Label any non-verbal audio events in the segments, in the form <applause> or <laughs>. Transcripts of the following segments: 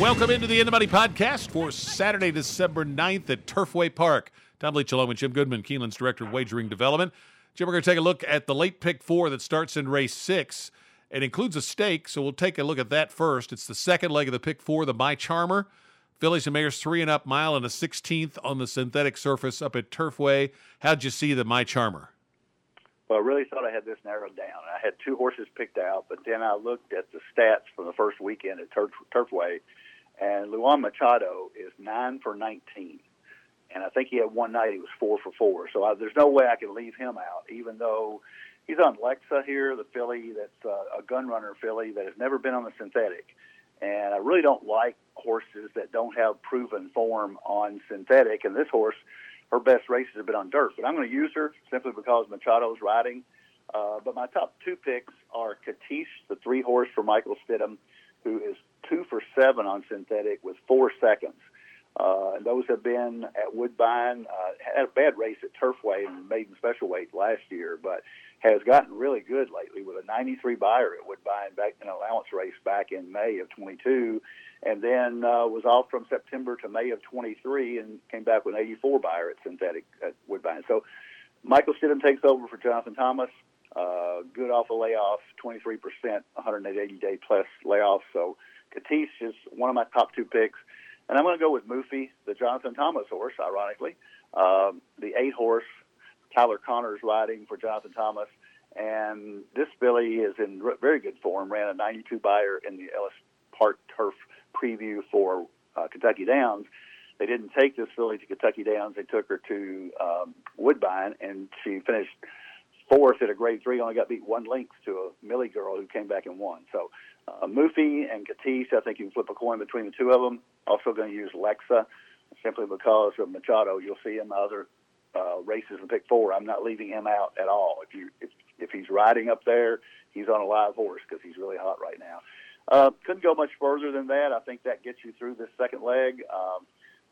Welcome into the In Money podcast for Saturday, December 9th at Turfway Park. Tom Leach along with Jim Goodman, Keeneland's Director of Wagering Development. Jim, we're going to take a look at the late pick four that starts in race six. It includes a stake, so we'll take a look at that first. It's the second leg of the pick four, the My Charmer. Fillies and Mares three and up mile and a 16th on the synthetic surface up at Turfway. How'd you see the My Charmer? Well, I really thought I had this narrowed down. I had two horses picked out, but then I looked at the stats from the first weekend at Turf, Turfway, and Luan Machado is nine for 19. And I think he had one night he was four for four. So I, there's no way I can leave him out, even though he's on Lexa here, the filly that's uh, a gun runner filly that has never been on the synthetic. And I really don't like horses that don't have proven form on synthetic. And this horse, her best races have been on dirt. But I'm going to use her simply because Machado's riding. Uh, but my top two picks are Katish, the three horse for Michael Stidham, who is two for seven on synthetic with four seconds. Uh, and those have been at Woodbine. Uh, had a bad race at Turfway and maiden special weight last year, but has gotten really good lately with a 93 Beyer at Woodbine back in an allowance race back in May of 22, and then uh, was off from September to May of 23 and came back with an 84 Beyer at synthetic at Woodbine. So Michael Stidham takes over for Jonathan Thomas. Uh, good off a layoff, 23%, 180 day plus layoff. So Katish is one of my top two picks. And I'm going to go with Moofy, the Jonathan Thomas horse, ironically. Um, the eight horse, Tyler Connors riding for Jonathan Thomas. And this filly is in very good form, ran a 92 Beyer in the Ellis Park Turf preview for uh, Kentucky Downs. They didn't take this filly to Kentucky Downs. They took her to um, Woodbine, and she finished fourth at a grade three, only got beat one length to a Millie girl who came back and won. So uh, Moofy and Katish, I think you can flip a coin between the two of them. Also going to use Lexa simply because of Machado. You'll see him other uh, races in pick four. I'm not leaving him out at all. If you if if he's riding up there, he's on a live horse because he's really hot right now. Uh, couldn't go much further than that. I think that gets you through this second leg. Um,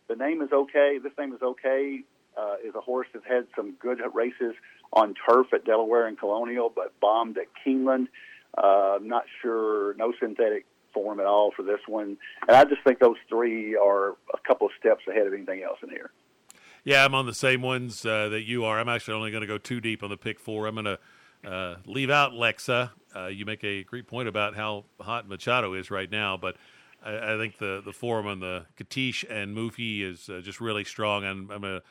the name is okay. This name is okay. Uh, is a horse that's had some good races on turf at Delaware and Colonial, but bombed at Keeneland. Uh, not sure, no synthetic form at all for this one. And I just think those three are a couple of steps ahead of anything else in here. Yeah, I'm on the same ones uh, that you are. I'm actually only going to go too deep on the pick four. I'm going to uh, leave out Lexa. Uh, you make a great point about how hot Machado is right now, but I, I think the the form on the Katish and Moofy is uh, just really strong. And I'm going to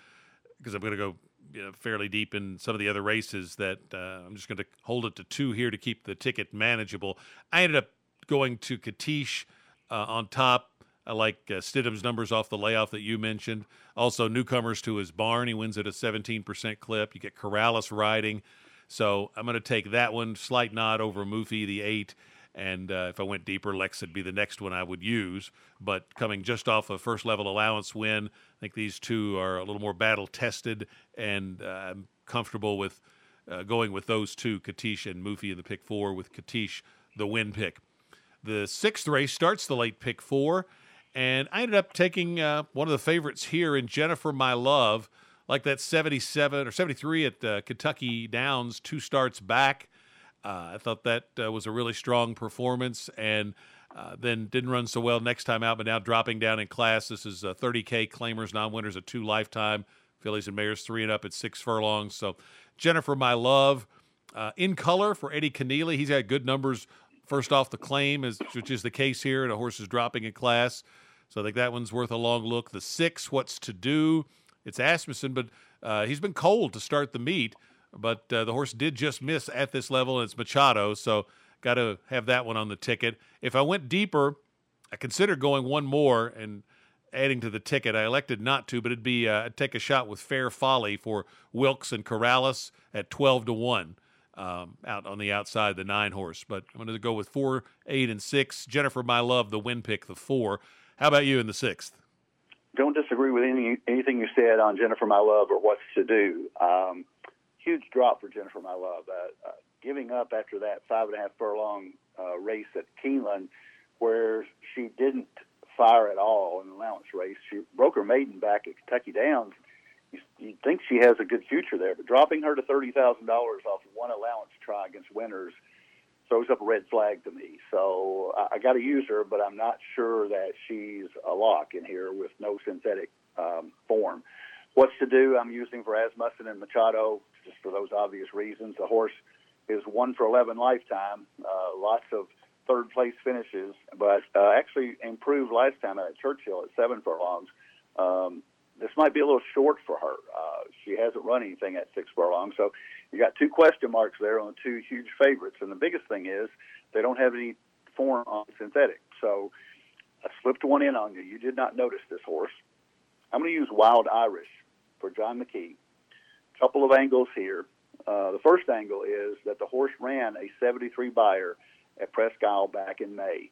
because I'm going to go you know, fairly deep in some of the other races that uh, I'm just going to hold it to two here to keep the ticket manageable. I ended up going to Katish uh, on top. I like uh, Stidham's numbers off the layoff that you mentioned. Also, newcomers to his barn. He wins at a 17% clip. You get Corrales riding. So I'm going to take that one. Slight nod over Moofy, the eight. And uh, if I went deeper, Lex would be the next one I would use. But coming just off a first level allowance win, I think these two are a little more battle tested, and uh, I'm comfortable with uh, going with those two, Katish and Moofy in the pick four, with Katish the win pick. The sixth race starts the late pick four, and I ended up taking uh, one of the favorites here in Jennifer My Love, like that 77 or 73 at uh, Kentucky Downs, two starts back. Uh, I thought that uh, was a really strong performance, and uh, then didn't run so well next time out, but now dropping down in class. This is 30K claimers, non winners at two lifetime. Fillies and Mares three and up at six furlongs. So Jennifer, my love, uh, in color for Eddie Kenneally. He's had good numbers first off the claim, is, which is the case here, and a horse is dropping in class. So I think that one's worth a long look. The six, what's to do? It's Asmussen, but uh, he's been cold to start the meet. But uh, the horse did just miss at this level, and it's Machado. So got to have that one on the ticket. If I went deeper, I considered going one more and adding to the ticket. I elected not to, but it'd be uh, I'd take a shot with Fair Folly for Wilkes and Corrales at twelve to one. Um, out on the outside, the nine horse, but I'm going to go with four, eight, and six. Jennifer, my love, the win pick, the four. How about you in the sixth? Don't disagree with any, anything you said on Jennifer, my love, or what's to do. Um, huge drop for Jennifer, my love. Uh, uh, giving up after that five and a half furlong uh, race at Keeneland, where she didn't fire at all in the allowance race. She broke her maiden back at Kentucky Downs. You, think she has a good future there, but dropping her to thirty thousand dollars off one allowance try against winners throws up a red flag to me. So I, I got to use her, but I'm not sure that she's a lock in here with no synthetic um, form. What's to do? I'm using for and Machado just for those obvious reasons. The horse is one for 11 lifetime, uh, lots of third place finishes, but uh, actually improved last time at Churchill at seven furlongs. Um, this might be a little short for her. Uh, she hasn't run anything at six furlongs, so you got two question marks there on two huge favorites. And the biggest thing is they don't have any form on synthetic. So I slipped one in on you. You did not notice this horse. I'm going to use Wild Irish for John McKee. Couple of angles here. Uh, the first angle is that the horse ran a 73 Beyer at Presque Isle back in May.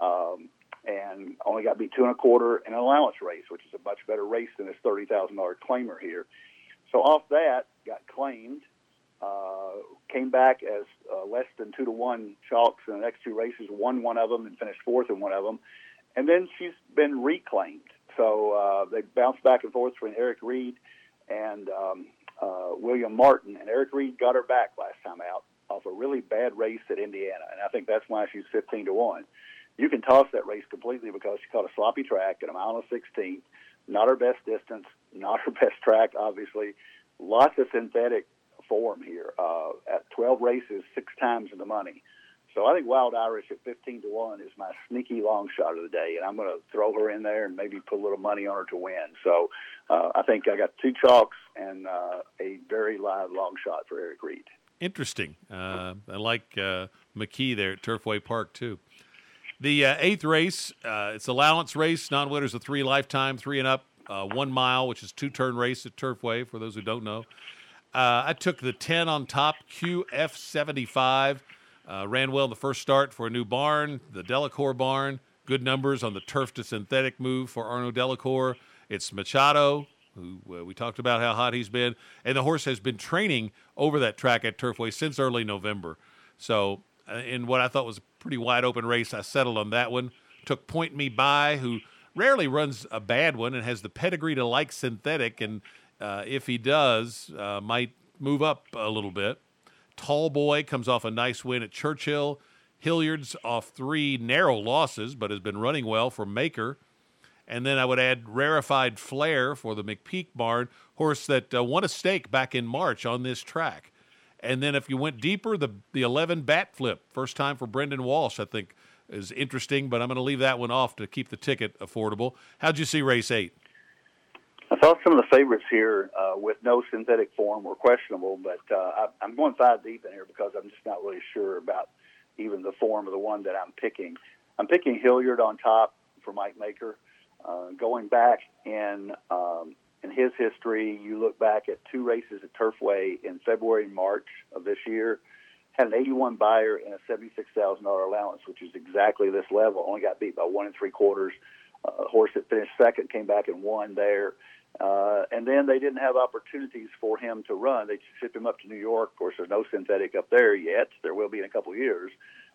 Um, and only got beat two and a quarter in an allowance race, which is a much better race than this thirty thousand dollar claimer here. So off that, got claimed, uh, came back as uh, less than two to one chalks in the next two races, won one of them and finished fourth in one of them, and then she's been reclaimed. So uh, they bounced back and forth between Eric Reed and um, uh, William Martin, and Eric Reed got her back last time out off a really bad race at Indiana, and I think that's why she's fifteen to one you can toss that race completely because she caught a sloppy track at a mile and 16. Not her best distance, <laughs> not her best track, obviously. Lots of synthetic form here. Uh, at 12 races, six times in the money. So I think Wild Irish at 15 to 1 is my sneaky long shot of the day, and I'm going to throw her in there and maybe put a little money on her to win. So uh, I think I got two chalks and uh, a very live long shot for Eric Reed. Interesting. Uh, I like uh, McKee there at Turfway Park, too. The uh, eighth race, uh, it's allowance race. Non-winners of three lifetime, three and up, uh, one mile, which is two-turn race at Turfway. For those who don't know, uh, I took the ten on top QF seventy five. Ran well in the first start for a new barn, the Delacour barn. Good numbers on the turf to synthetic move for Arnaud Delacour. It's Machado, who uh, we talked about how hot he's been, and the horse has been training over that track at Turfway since early November. So, in what I thought was a pretty wide open race. I settled on that one. Took Point Me By, who rarely runs a bad one and has the pedigree to like synthetic, and uh, if he does, uh, might move up a little bit. Tall Boy comes off a nice win at Churchill. Hilliard's off three narrow losses, but has been running well for Maker. And then I would add Rarefied Flair for the McPeek barn, horse that uh, won a stake back in March on this track. And then if you went deeper, the the 11 bat flip, first time for Brendan Walsh, I think is interesting, but I'm going to leave that one off to keep the ticket affordable. How'd you see race eight? I thought some of the favorites here uh, with no synthetic form were questionable, but uh, I, am going five deep in here because I'm just not really sure about even the form of the one that I'm picking. I'm picking Hilliard on top for Mike Maker. Uh, going back in um, in his history, you look back at two races at Turfway in February and March of this year, had an 81 Beyer and a $76,000 allowance, which is exactly this level. Only got beat by one and three quarters. Uh, horse that finished second came back and won there. Uh, and then they didn't have opportunities for him to run. They shipped him up to New York. Of course, there's no synthetic up there yet. There will be in a couple of years.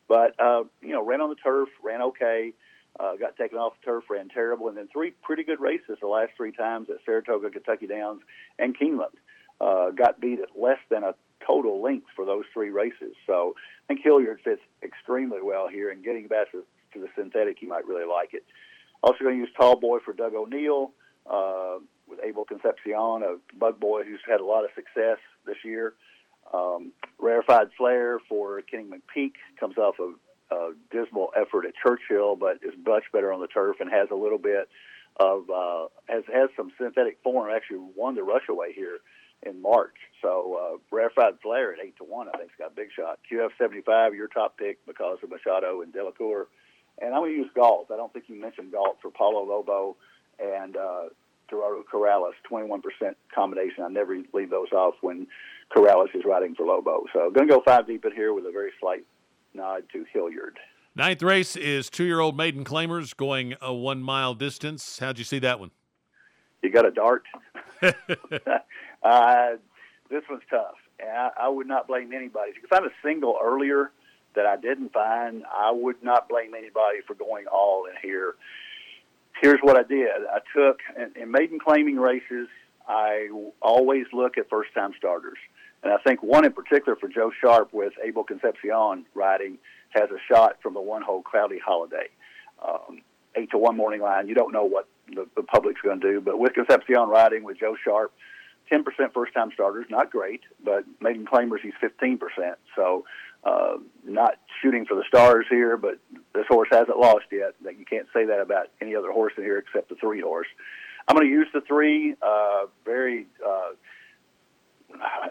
But, uh, you know, ran on the turf, ran okay got taken off the turf, ran terrible, and then three pretty good races the last three times at Saratoga, Kentucky Downs, and Keeneland. Uh, got beat at less than a total length for those three races. So I think Hilliard fits extremely well here, and getting back to, to the synthetic, you might really like it. Also going to use Tall Boy for Doug O'Neill uh, with Abel Concepcion, a bug boy who's had a lot of success this year. Um, Rarefied Flair for Kenny McPeek comes off of uh, dismal effort at Churchill, but is much better on the turf and has a little bit of uh, has has some synthetic form. Actually, won the Rushaway here in March. So uh, rarefied flair at eight to one, I think, has got a big shot. QF seventy five, your top pick because of Machado and Delacour. And I'm going to use Galt. I don't think you mentioned Galt for Paulo Lobo and uh, Gerardo Corrales, 21% combination. I never leave those off when Corrales is riding for Lobo. So going to go five deep in here with a very slight nod to Hilliard. Ninth race is two-year-old maiden claimers going a one-mile distance. How'd you see that one? You got a dart. <laughs> <laughs> uh, this one's tough. I, I would not blame anybody. If you found a single earlier that I didn't find, I would not blame anybody for going all in here. Here's what I did. I took in, in maiden claiming races. I always look at first-time starters And I think one in particular for Joe Sharp with Abel Concepcion riding has a shot from the one hole Cloudy Holiday. Um, eight to one morning line, you don't know what the, the public's going to do, but with Concepcion riding with Joe Sharp, 10% first time starters, not great, but maiden claimers, he's 15%. So, uh, not shooting for the stars here, but this horse hasn't lost yet. You can't say that about any other horse in here except the three horse. I'm going to use the three. Uh, very uh,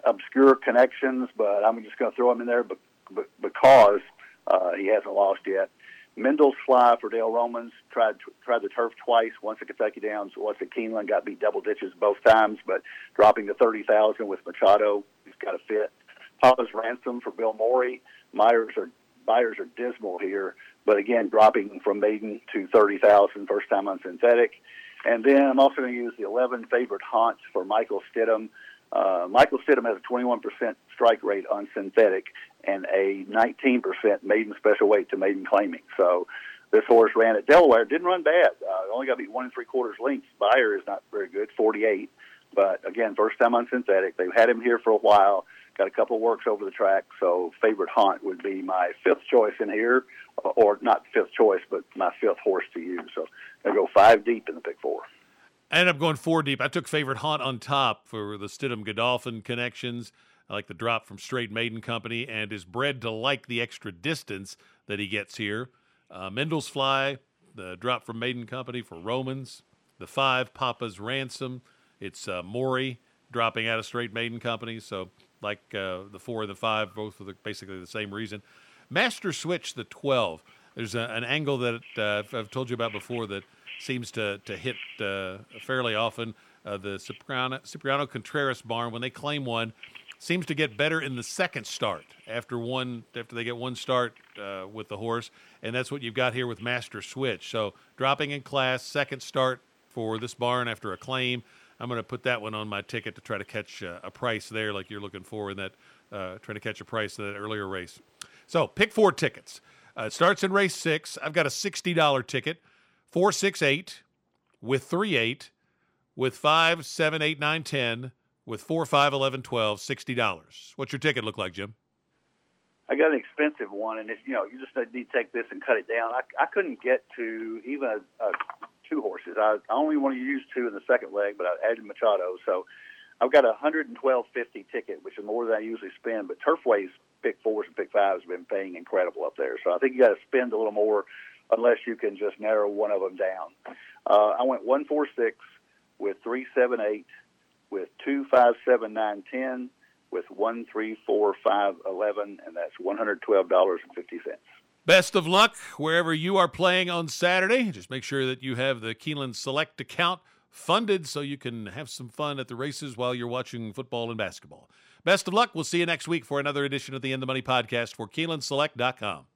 obscure connections, but I'm just going to throw him in there because uh, he hasn't lost yet. Mendel's Fly for Dale Romans tried tried the turf twice. Once at Kentucky Downs, once at Keeneland, got beat double ditches both times, but dropping to thirty thousand with Machado, he's got a fit. Papa's Ransom for Bill Morey. Myers are Beyers are dismal here, but again dropping from maiden to thirty thousand, first time on synthetic. And then I'm also going to use the 11 favorite haunts for Michael Stidham. Uh, Michael Stidham has a 21% strike rate on synthetic and a 19% maiden special weight to maiden claiming. So this horse ran at Delaware, didn't run bad. Uh, only got beat one and three quarters lengths. Beyer is not very good, 48. But again, first time on synthetic. They've had him here for a while. Got a couple of works over the track. So favorite haunt would be my fifth choice in here, or not fifth choice, but my fifth horse to use. So I go five deep in the pick four. I ended up going four deep. I took favorite haunt on top for the Stidham Godolphin connections. I like the drop from Straight Maiden Company and is bred to like the extra distance that he gets here. Uh, Mendel's Fly, the drop from Maiden Company for Romans. The five, Papa's Ransom. It's uh, Morey dropping out of Straight Maiden Company. So, like uh, the four and the five, both for basically the same reason. Master Switch, the 12. There's a, an angle that uh, I've told you about before that seems to, to hit uh, fairly often. Uh, the Cipriano, Cipriano Contreras barn, when they claim one, seems to get better in the second start after one after they get one start uh, with the horse, and that's what you've got here with Master Switch. So dropping in class, second start for this barn after a claim. I'm going to put that one on my ticket to try to catch uh, a price there, like you're looking for in that, uh, trying to catch a price in that earlier race. So pick four tickets. Uh, it starts in race six. I've got a $60 ticket, four, six, eight, with three, eight, with five, seven, eight, nine, ten with 4, 5, 11, 12, $60. What's your ticket look like, Jim? I got an expensive one, and it's, you know, you just need to take this and cut it down. I, I couldn't get to even a, a two horses. I, I only want to use two in the second leg, but I added Machado. So I've got a 112.50 ticket, which is more than I usually spend. But Turfway's pick fours and pick fives have been paying incredible up there. So I think you got to spend a little more unless you can just narrow one of them down. Uh, I went one four six with three seven eight with two five seven nine ten with one three four five eleven, and that's one hundred twelve dollars and fifty cents. Best of luck wherever you are playing on Saturday. Just make sure that you have the Keeneland Select account funded so you can have some fun at the races while you're watching football and basketball. Best of luck. We'll see you next week for another edition of the In the Money podcast for KeenelandSelect.com.